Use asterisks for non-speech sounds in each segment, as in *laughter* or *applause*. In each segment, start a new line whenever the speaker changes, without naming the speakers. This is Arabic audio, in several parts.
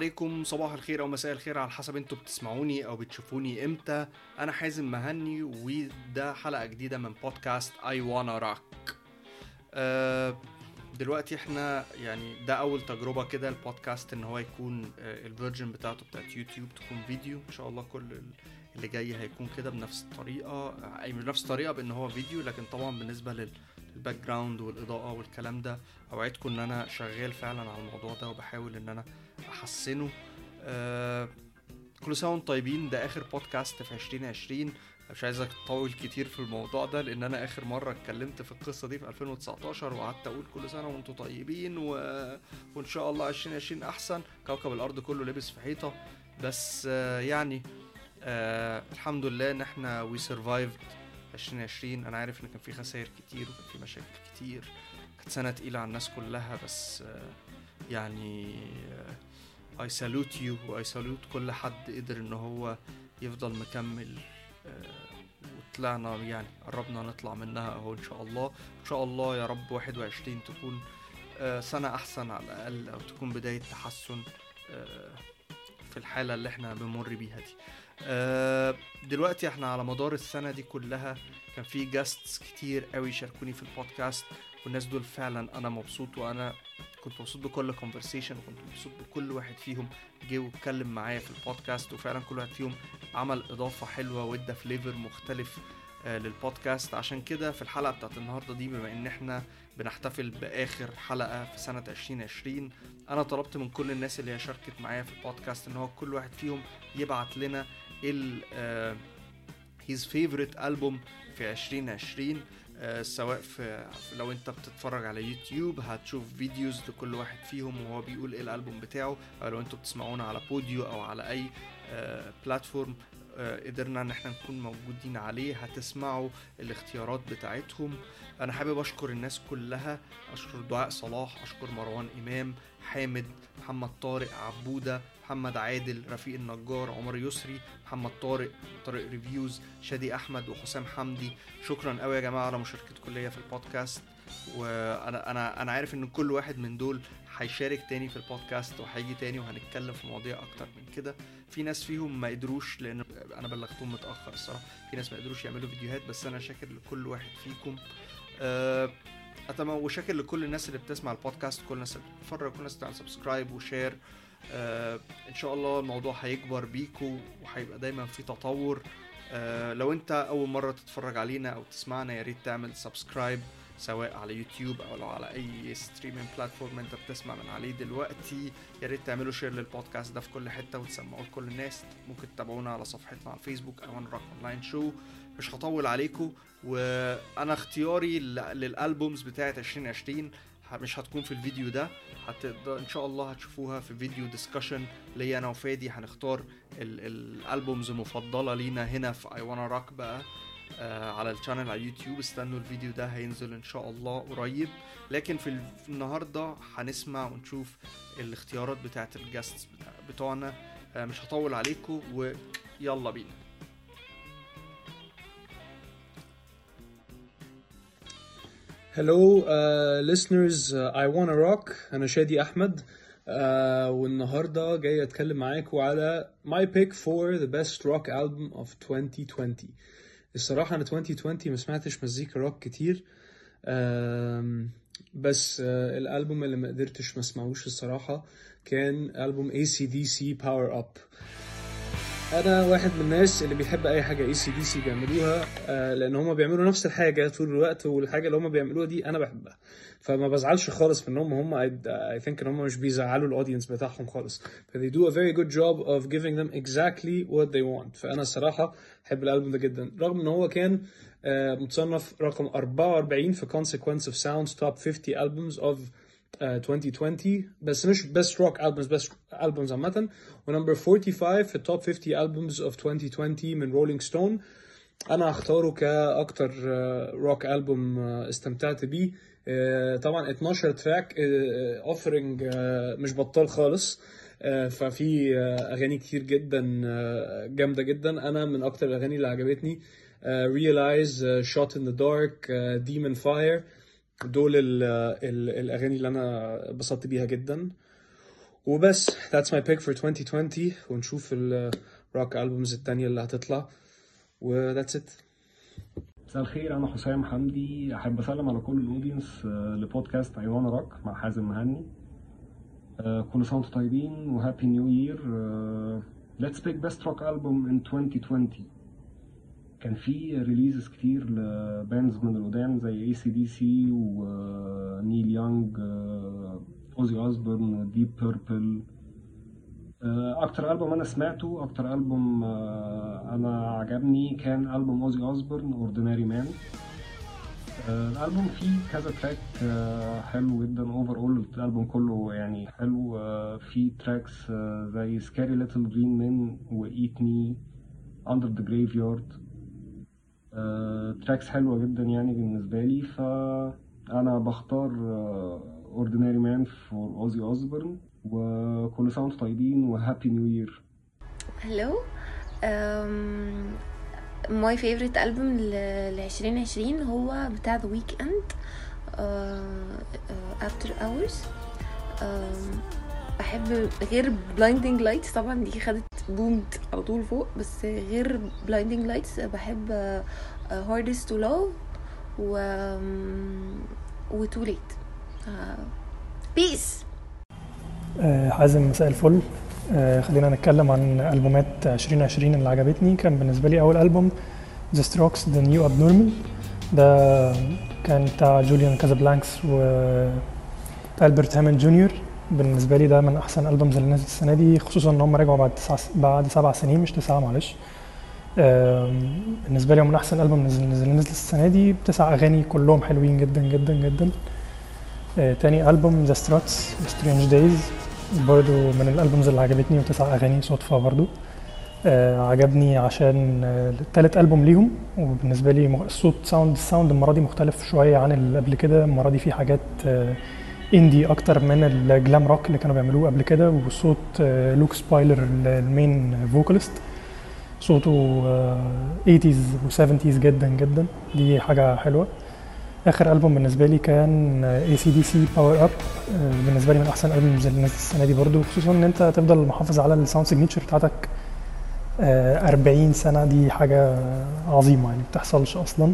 عليكم. صباح الخير أو مساء الخير على حسب أنتوا بتسمعوني أو بتشوفوني إمتى. أنا حازم مهني وده حلقة جديدة من بودكاست اي وأنا راك دلوقتي إحنا يعني ده أول تجربة كده البودكاست إن هو يكون آه، ال version بتاعته بتاعت يوتيوب تكون فيديو. إن شاء الله كل اللي جاي هيكون كده بنفس الطريقة اي بنفس الطريقة بإن هو فيديو لكن طبعا بالنسبة لل ال background والإضاءة والكلام ده أوعدكم إن أنا شغال فعلا على الموضوع ده وبحاول إن أنا أحسنه. آه كل سنة وأنتم طيبين. ده آخر بودكاست في 2020 مش عايزك تطول كتير في الموضوع ده لأن أنا آخر مرة اتكلمت في القصة دي في 2019 وقعدت أقول كل سنة وأنتم طيبين و... وإن شاء الله 2020 أحسن. كوكب الأرض كله لبس في حيطة. بس آه يعني آه الحمد لله إن إحنا وي سرفايفد 2020 أنا عارف إن كان في خسائر كتير وكان في مشاكل كتير كانت سنة تقيلة على الناس كلها بس يعني I salute you و I salute كل حد قدر إن هو يفضل مكمل آه، وطلعنا يعني قربنا نطلع منها أهو إن شاء الله. إن شاء الله يا رب 21 تكون آه، سنة أحسن على الأقل أو تكون بداية تحسن آه، في الحالة اللي إحنا بنمر بيها دي. دلوقتي إحنا على مدار السنة دي كلها كان في guests كتير قوي شاركوني في البودكاست والناس دول فعلا أنا مبسوط وأنا كنت مبسوط بكل conversation وكنت مبسوط بكل واحد فيهم جه واتكلم معايا في البودكاست وفعلا كل واحد فيهم عمل إضافة حلوة وإدى flavor مختلف آه للبودكاست عشان كده في الحلقة بتاعت النهارده دي بما إن إحنا بنحتفل بآخر حلقة في سنة 2020 أنا طلبت من كل الناس اللي هي شاركت معايا في البودكاست إن هو كل واحد فيهم يبعت لنا his favorite album في 2020 آه، سواء في لو انت بتتفرج على يوتيوب هتشوف فيديوز لكل واحد فيهم وهو بيقول إيه الالبوم بتاعه. أو لو أنتوا بتسمعونا على audio أو على أي platform آه، قدرنا إن إحنا نكون موجودين عليه هتسمعوا الاختيارات بتاعتهم. أنا حابب أشكر الناس كلها أشكر دعاء صلاح أشكر مروان إمام حامد محمد طارق عبودة محمد عادل رفيق النجار عمر يسري محمد طارق طارق ريفيوز شادي أحمد وحسام حمدي. شكرا قوي يا جماعة على مشاركتكم ليا في البودكاست. وأنا أنا أنا عارف إن كل واحد من دول هيشارك تاني في البودكاست وهيجي تاني وهنتكلم في مواضيع أكتر من كده. في ناس فيهم ما قدروش لأن أنا بلغتهم متأخر الصراحة. في ناس ما قدروش يعملوا فيديوهات بس أنا شاكر لكل واحد فيكم. أه اتمنى وشاكر لكل الناس اللي بتسمع البودكاست كل الناس اللي بتتفرج كل الناس اللي subscribe و share آه إن شاء الله الموضوع هيكبر بيكو وهيبقى دايما في تطور. آه لو أنت أول مرة تتفرج علينا أو تسمعنا يا ريت تعمل subscribe سواء على يوتيوب أو لو على أي streaming platform أنت بتسمع من عليه دلوقتي. يا ريت تعملوا share للبودكاست ده في كل حتة وتسمعوه لكل الناس. ممكن تتابعونا على صفحتنا على الفيسبوك I Wanna Rock Online Show مش هطول عليكم وأنا اختياري لل albums بتاعة 2020 مش هتكون في الفيديو ده. هتقدر إن شاء الله هتشوفوها في فيديو discussion ليا أنا وفادي. هنختار ال albums المفضلة لينا هنا في I Wanna Rock بقى. على ال channel على اليوتيوب. استنوا الفيديو ده هينزل إن شاء الله قريب. لكن في النهارده هنسمع ونشوف الاختيارات بتاعت ال guests بتوعنا. آه مش هطول عليكم ويلا بينا.
Hello uh, listeners. Uh, I wanna rock. أنا شادي أحمد. Uh, والنهاردة جاي أتكلم معاكم على my pick for the best rock album of 2020 الصراحة أنا 2020 ما سمعتش مزيكا روك كتير بس uh, الألبوم اللي ما قدرتش ما أسمعوش الصراحة كان ألبوم ACDC Power Up. أنا واحد من الناس اللي بيحب أي حاجة ACDC بيعملوها آه لأن هم بيعملوا نفس الحاجة طول الوقت والحاجة اللي هم بيعملوها دي أنا بحبها. فما بزعلش خالص منهم هم I think إن هم مش بيزعلوا ال audience بتاعهم خالص. ف they do a very good job of giving them exactly what they want. فأنا الصراحة بحب الألبوم ده جدا. رغم إن هو كان آه متصنف رقم 44 في consequence of sounds top 50 albums of 2020 بس مش best rock albums best albums عامة. و number 45 في ال top 50 albums of 2020 من Rolling Stone أنا هختاره كأكتر rock album استمتعت بيه. طبعا 12 track offering مش بطال خالص. ففي أغاني كتير جدا جامدة جدا. أنا من أكتر الأغاني اللي عجبتني realize shot in the dark demon fire. دول ال ال الأغاني اللي أنا اتبسطت بيها جدا. وبس that's my pick for 2020 ونشوف ال rock albums التانية اللي هتطلع. و that's it.
مساء الخير أنا حسام حمدي. أحب أسلم على كل ال audience آه، لبودكاست I Wanna Rock مع حازم مهني. آه، كل سنه وأنتم طيبين و Happy New Year let's pick best rock album in 2020 كان في releases كتير ل bands من القدام زي ACDC و Neil Young Ozzy Osbourne Deep Purple أكتر ألبوم أنا سمعته أكتر ألبوم آه، أنا عجبني كان ألبوم Ozzy Osbourne Ordinary Man الألبوم فيه كذا track آه، حلو جدا. overall الألبوم كله يعني حلو. آه، فيه tracks زي Scary Little Green Men و Eat Me Under the Graveyard tracks حلوة جدا يعني بالنسبة لي فانا بختار Ordinary Man for Ozzy Osbourne وكل سنه وأنتم طيبين و Happy New
Year Hello my favorite album ل 2020 هو بتاع The Weeknd After Hours بحب غير Blinding Lights طبعا دي خدت boomed على طول فوق بس غير Blinding Lights بحب Hardest to Love و و Too Late
peace حازم مساء الفل. آه، خلينا نتكلم عن ألبومات 2020 اللي عجبتني. كان بالنسبة لي أول ألبوم The Strokes The New Abnormal. ده كان بتاع جوليان كازابلانكس وألبرت هاموند جونيور بالنسبة لي ده من أحسن albums اللي نزلت السنة دي خصوصا إن هم رجعوا بعد تسعة بعد سبع سنين مش تسعة معلش. آم، بالنسبة لي من أحسن ألبوم نزل نزل نزل السنة دي بتسع أغاني كلهم حلوين جدا جدا جدا. آه، تاني ألبوم The Struts Strange Days برضو من ال albums اللي عجبتني وتسع أغاني صدفة برضو. آه عجبني عشان آه تالت ألبوم ليهم. وبالنسبة لي الصوت sound ال sound المرة دي مختلف شوية عن اللي قبل كده. المرة دي في حاجات indie أكتر من ال glam rock اللي كانوا بيعملوه قبل كده وصوت آه Luke Spiller ال main vocalist. صوته آه 80s و 70s جدا جدا. دي حاجة حلوة. آخر ألبوم بالنسبة لي كان AC/DC Power Up بالنسبة لي من أحسن albums اللي نزلت السنة دي برضو خصوصا إن أنت تفضل محافظ على ال sound signature بتاعتك آه، 40 سنة دي حاجة عظيمة يعني بتحصلش أصلا.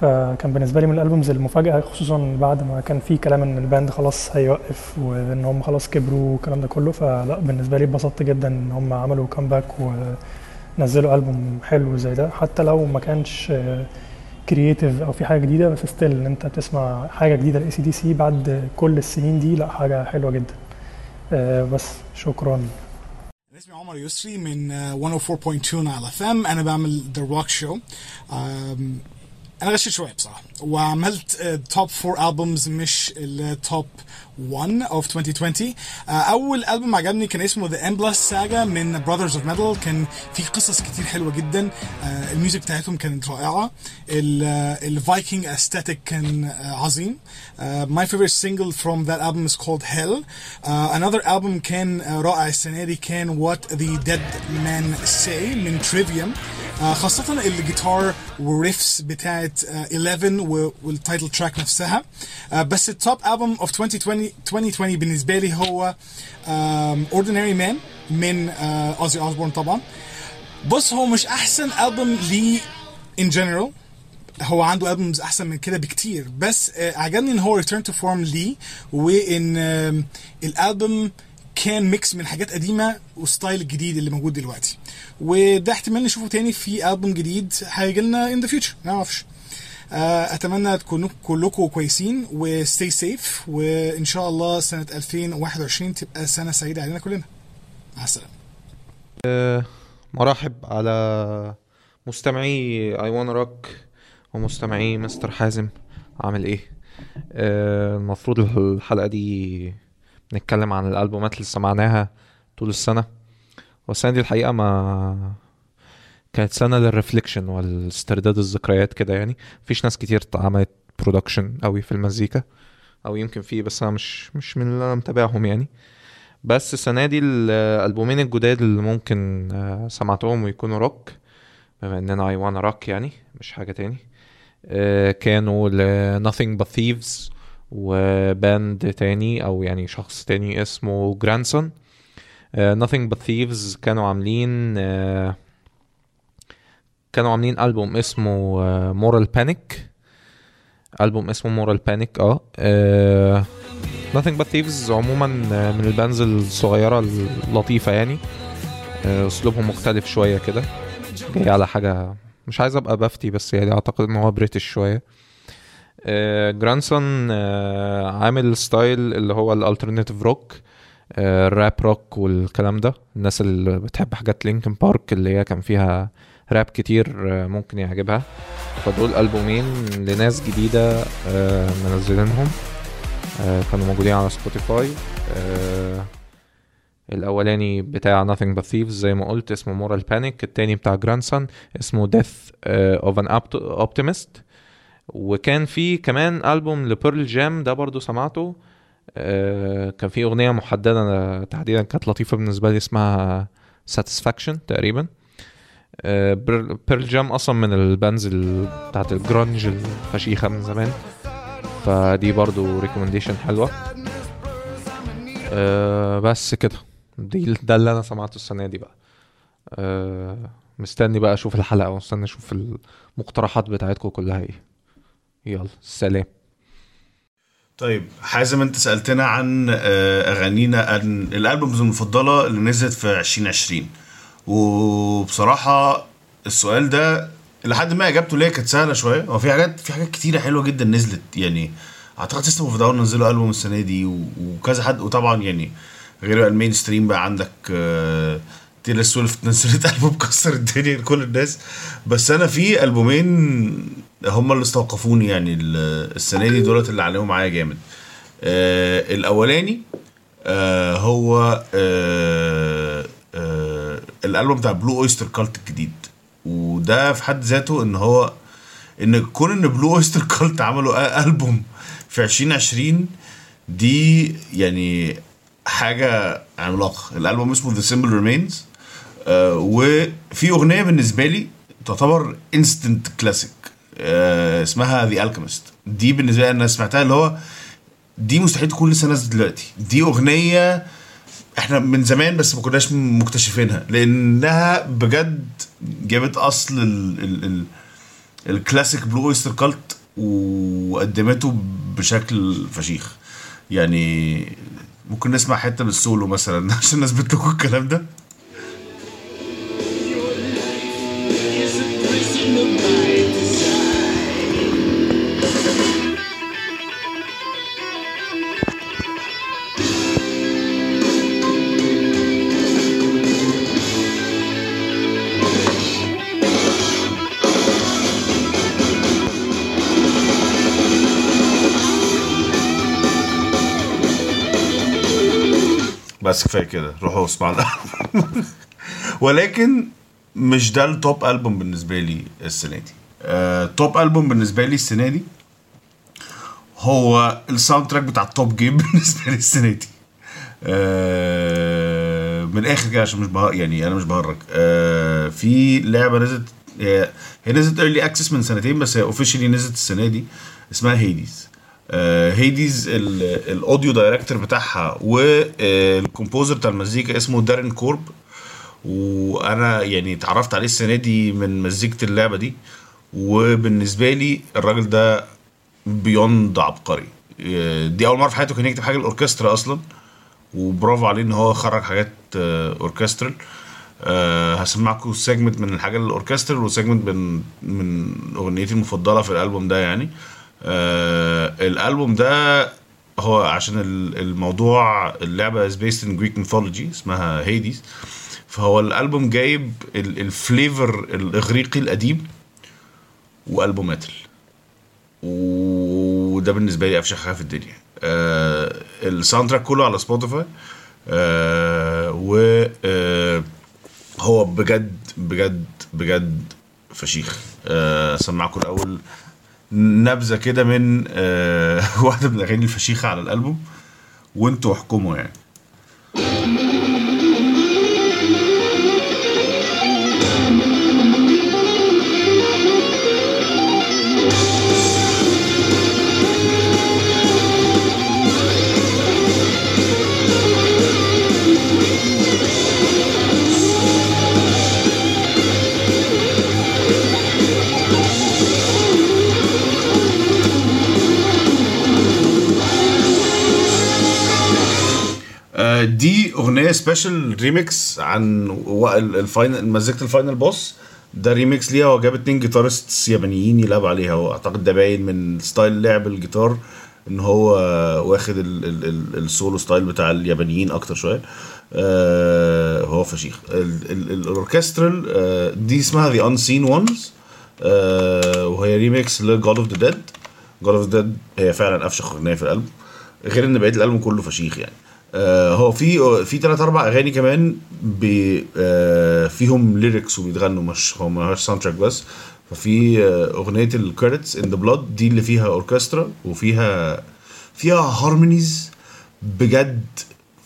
فكان بالنسبة لي من ال albums المفاجأة خصوصا بعد ما كان في كلام إن ال band خلاص هيوقف وإن هم خلاص كبروا والكلام ده كله فلا بالنسبة لي اتبسطت جدا إن هم عملوا comeback ونزلوا ألبوم حلو زي ده. حتى لو ما كانش creative أو في حاجة جديدة بس still إن أنت تسمع حاجة جديدة لاي سي دي سي بعد كل السنين دي لا حاجة حلوة جدا. آه، بس شكرا.
أنا اسمي عمر يسري من آه، 104.2 على FM أنا بعمل the rock show أنا غشيت شوية بصراحة. وعملت top four albums مش ال top 1 of 2020 آه، أول ألبوم عجبني كان اسمه the Emblas Saga من Brothers of Metal كان في قصص كتير حلوة جدا. آه، ال music بتاعتهم كانت رائعة. ال Viking aesthetic كان آه، عظيم. favorite single from that album is called Hell. Uh, another album كان رائع السنة دي كان What the Dead Men Say من Trivium. Uh, خاصة الجيتار وال riffs بتاعت uh, 11 و- وال title track نفسها. Uh, بس ال top album of 2020 2020 بالنسبة لي هو Ordinary Man من Ozzy uh, Osbourne طبعا. بص هو مش أحسن ألبوم ليه in general هو عنده albums أحسن من كده بكتير بس آه، عجبني إن هو return to form ليه وإن الالبوم كان mix من حاجات قديمة وال style الجديد اللي موجود دلوقتي وده احتمال نشوفه تاني في البوم جديد هيجي لنا in the future ما أعرفش آه، أتمنى تكونوا كلكم كويسين و stay safe وإن شاء الله سنة 2021 تبقى سنة سعيدة علينا كلنا. مع السلامة.
آه، مرحب على مستمعي اي وان روك ومستمعي مستر حازم. عامل إيه؟ آه، المفروض الحلقة دي بنتكلم عن الألبومات اللي سمعناها طول السنة. والسنة دي الحقيقة ما كانت سنة لل reflection والاسترداد الذكريات كده يعني. مفيش ناس كتير عملت production قوي في المزيكا أو يمكن في بس أنا مش مش من اللي أنا متابعهم يعني. بس السنة دي الألبومين الجداد اللي ممكن آه، سمعتهم ويكونوا روك بما إننا اي وان روك يعني مش حاجة تاني. آه، كانوا ل Nothing But Thieves و band تاني أو يعني شخص تاني اسمه Grandson nothing but thieves كانوا عاملين آه، كانوا عاملين ألبوم اسمه Moral Panic ألبوم اسمه Moral Panic آه. آه، nothing but thieves عموما آه، من ال bands الصغيرة اللطيفة يعني. آه، أسلوبهم مختلف شوية كده. جاي على حاجة مش عايز أبقى بفتي بس يعني أعتقد إن هو British شوية. آه، Grandson آه، عامل style اللي هو ال alternative rock ال rap rock والكلام ده. الناس اللي بتحب حاجات Linkin Park اللي هي كان فيها راب كتير آه، ممكن يعجبها. فدول ألبومين لناس جديدة آه، منزلينهم آه، كانوا موجودين على سبوتيفاي. الأولاني بتاع Nothing But Thieves زي ما قلت اسمه Moral Panic. التاني بتاع Grandson اسمه Death of an Opt- Optimist. وكان في كمان ألبوم لبيرل جام ده برضو سمعته. كان في أغنية محددة تحديدا كانت لطيفة بالنسبة لي اسمها Satisfaction تقريبا. Pearl Jam أصلا من ال bands ال- بتاعت الجرانج الفشيخة من زمان. فدي برضو recommendation حلوة. آه، بس كده. دي ده اللي أنا سمعته السنة دي بقى. أه مستني بقى أشوف الحلقة ومستني أشوف المقترحات بتاعتكم كلها إيه. يلا سلام.
طيب حازم أنت سألتنا عن آه، أغانينا. عن ال albums المفضلة اللي نزلت في 2020 وبصراحة السؤال ده لحد ما إجابته ليا كانت سهلة شوية. هو في حاجات في حاجات كتيرة حلوة جدا نزلت يعني أعتقد System of a Down نزلوا ألبوم السنة دي وكذا حد وطبعا يعني غير ال mainstream بقى عندك آه، Taylor Swift *laughs* نزلت ألبوم كسر الدنيا لكل الناس. بس أنا في ألبومين هم اللي استوقفوني يعني ال- السنة دي دولت اللي علموا معايا جامد. آه الأولاني آه هو آه الألبوم بتاع Blue Öyster Cult الجديد. وده في حد ذاته إن هو إن كون إن Blue Öyster Cult عملوا ألبوم في 2020 دي يعني حاجة عملاقة. الألبوم اسمه The Symbol Remains وفي أغنية بالنسبة لي تعتبر instant classic اسمها The Alchemist دي بالنسبة لي أنا سمعتها اللي هو دي مستحيل تكون لسه نازلة دلوقتي. دي أغنية إحنا من زمان بس ما كناش مكتشفينها لانها بجد جابت اصل ال ال ال الكلاسيك بلو اويستر كالت وقدمته بشكل فشيخ. يعني ممكن نسمع حتة من السولو مثلا *laughs* عشان نثبت لكم الكلام ده. بس كفاية كده. روحوا اسمعوا. *laughs* ولكن مش ده ال top album بالنسبة لي السنة دي. آه، top album بالنسبة لي السنة دي هو ال soundtrack بتاع ال top game *laughs* بالنسبة لي السنة دي. آه، من الآخر كده عشان مش بهرج يعني أنا مش بهرج. آه، في لعبة نزلت هي هي نزلت early access من سنتين بس هي officially نزلت السنة دي اسمها Hades آه، Hades ال- ال audio director بتاعها وال composer بتاع المزيكا اسمه Darren Korb وأنا يعني اتعرفت عليه السنة دي من مزيكة اللعبة دي. وبالنسبة لي الراجل ده beyond عبقري. آه، دي أول مرة في حياته كان يكتب حاجة لأوركسترا أصلا. وبرافو عليه إن هو خرج حاجات آه، orchestral. أه هسمعكم segment من الحاجة ال orchestral و segment من من أغنيتي المفضلة في الألبوم ده يعني. أه الألبوم ده هو عشان ال- الموضوع اللعبة is based in Greek mythology اسمها Hades فهو الألبوم جايب ال- ال flavor الإغريقي القديم وألبوم metal وده بالنسبة لي أفشخ حاجة في الدنيا. آه ال soundtrack كله على Spotify آه و آه هو بجد بجد بجد فشيخ. آه سمعكم الأول نبذة كده من آه *laughs* واحدة من الأغاني الفشيخة على الألبوم وانتوا احكموا يعني. في أغنية special remix عن ال final مزيكة ال final boss. ده ريميكس ليها وجاب اتنين guitarists يابانيين يلعبوا عليها. واعتقد ده باين من style لعب الجيتار إن هو واخد ال- ال- ال- ال solo style بتاع اليابانيين أكتر شوية. آه هو فشيخ. ال- ال- ال- الأوركسترال آه دي اسمها The Unseen Ones وهي remix ل God of the Dead God of the Dead هي فعلا أفشخ أغنية في الألبوم. غير إن بقية الألبوم كله فشيخ يعني. هو في في ثلاث أربع أغاني كمان بي آه فيهم lyrics وبيتغنوا مش هو مش soundtrack بس. ففي آه أغنية ال credits In the Blood دي اللي فيها اوركسترا وفيها فيها harmonies بجد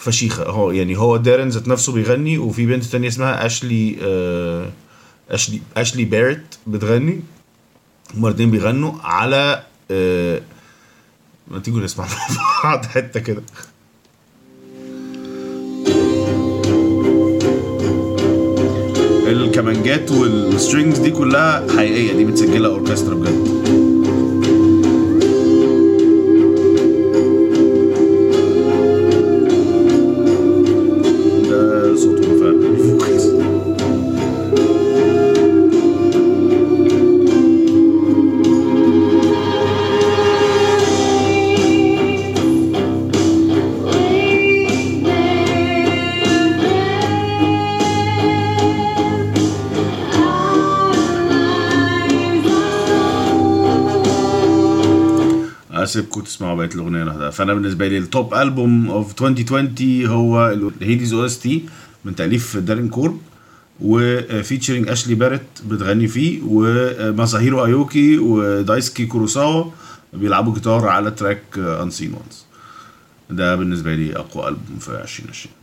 فشيخة. هو يعني هو Darren ذات نفسه بيغني وفي بنت تانية اسمها Ashley آه Ashley Ashley Barrett بتغني. هما الاتنين بيغنوا على آه ما تيجوا نسمع مع *laughs* بعض حتة كده. الكمانجات وال strings دي كلها حقيقية دي متسجله أوركسترا بجد. تسمعوا بقية الأغنية لوحدها. فأنا بالنسبة لي ال top album of 2020 هو Hades OST من تأليف Darren Korb و featuring Ashley Barrett بتغني فيه و Masahiro Aoki و Daisuke Kurosawa بيلعبوا جيتار على track Unseen Ones ده بالنسبة لي أقوى البوم في 2020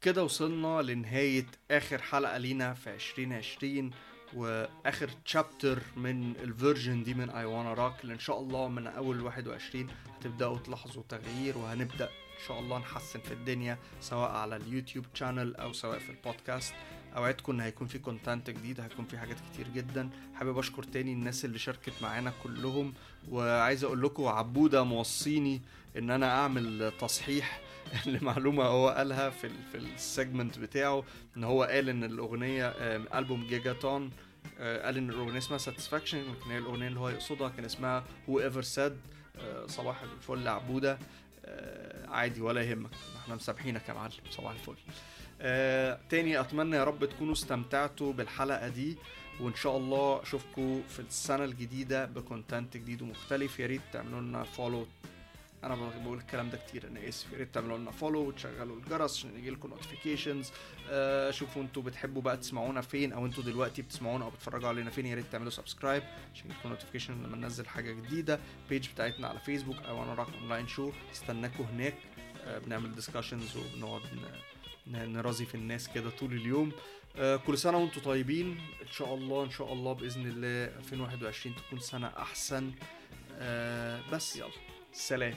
كده وصلنا لنهاية آخر حلقة لينا في 2020 وآخر chapter من ال version دي من I Wanna Rock اللي إن شاء الله من أول 21 هتبدأوا تلاحظوا تغيير وهنبدأ إن شاء الله نحسن في الدنيا سواء على ال YouTube channel أو سواء في البودكاست أوعدكم إن هيكون في content جديد هيكون في حاجات كتير جدا. حابب أشكر تاني الناس اللي شاركت معانا كلهم وعايز أقول لكم عبودة موصيني إن أنا أعمل تصحيح *laughs* لمعلومه هو قالها في في ال segment بتاعه إن هو قال إن الأغنية ألبوم Gigaton آه، قال إن الأغنية اسمها Satisfaction لكن هي الأغنية اللي هو يقصدها كان اسمها Who Ever Said صباح الفل عبودة آه، عادي ولا يهمك إحنا مسامحينك يا معلم صباح الفل. آه، تاني أتمنى يا رب تكونوا استمتعتوا بالحلقة دي وإن شاء الله اشوفكم في السنة الجديدة ب content جديد ومختلف يا ريت تعملوا لنا follow أنا بقول الكلام ده كتير. أنا اسف يا ريت تعملوا لنا follow وتشغلوا الجرس عشان يجي لكم notifications آه شوفوا أنتوا بتحبوا بقى تسمعونا فين أو أنتوا دلوقتي بتسمعونا أو بتتفرجوا علينا فين يا ريت تعملوا subscribe عشان يجيلكم notification لما ننزل حاجة جديدة. page بتاعتنا على فيسبوك I Wanna Rock Online Show استناكوا هناك. آه بنعمل discussions وبنقعد نرازي في الناس كده طول اليوم. آه، كل سنة وأنتم طيبين. إن شاء الله إن شاء الله بإذن الله 2021 تكون سنة أحسن. بس يلا. سلام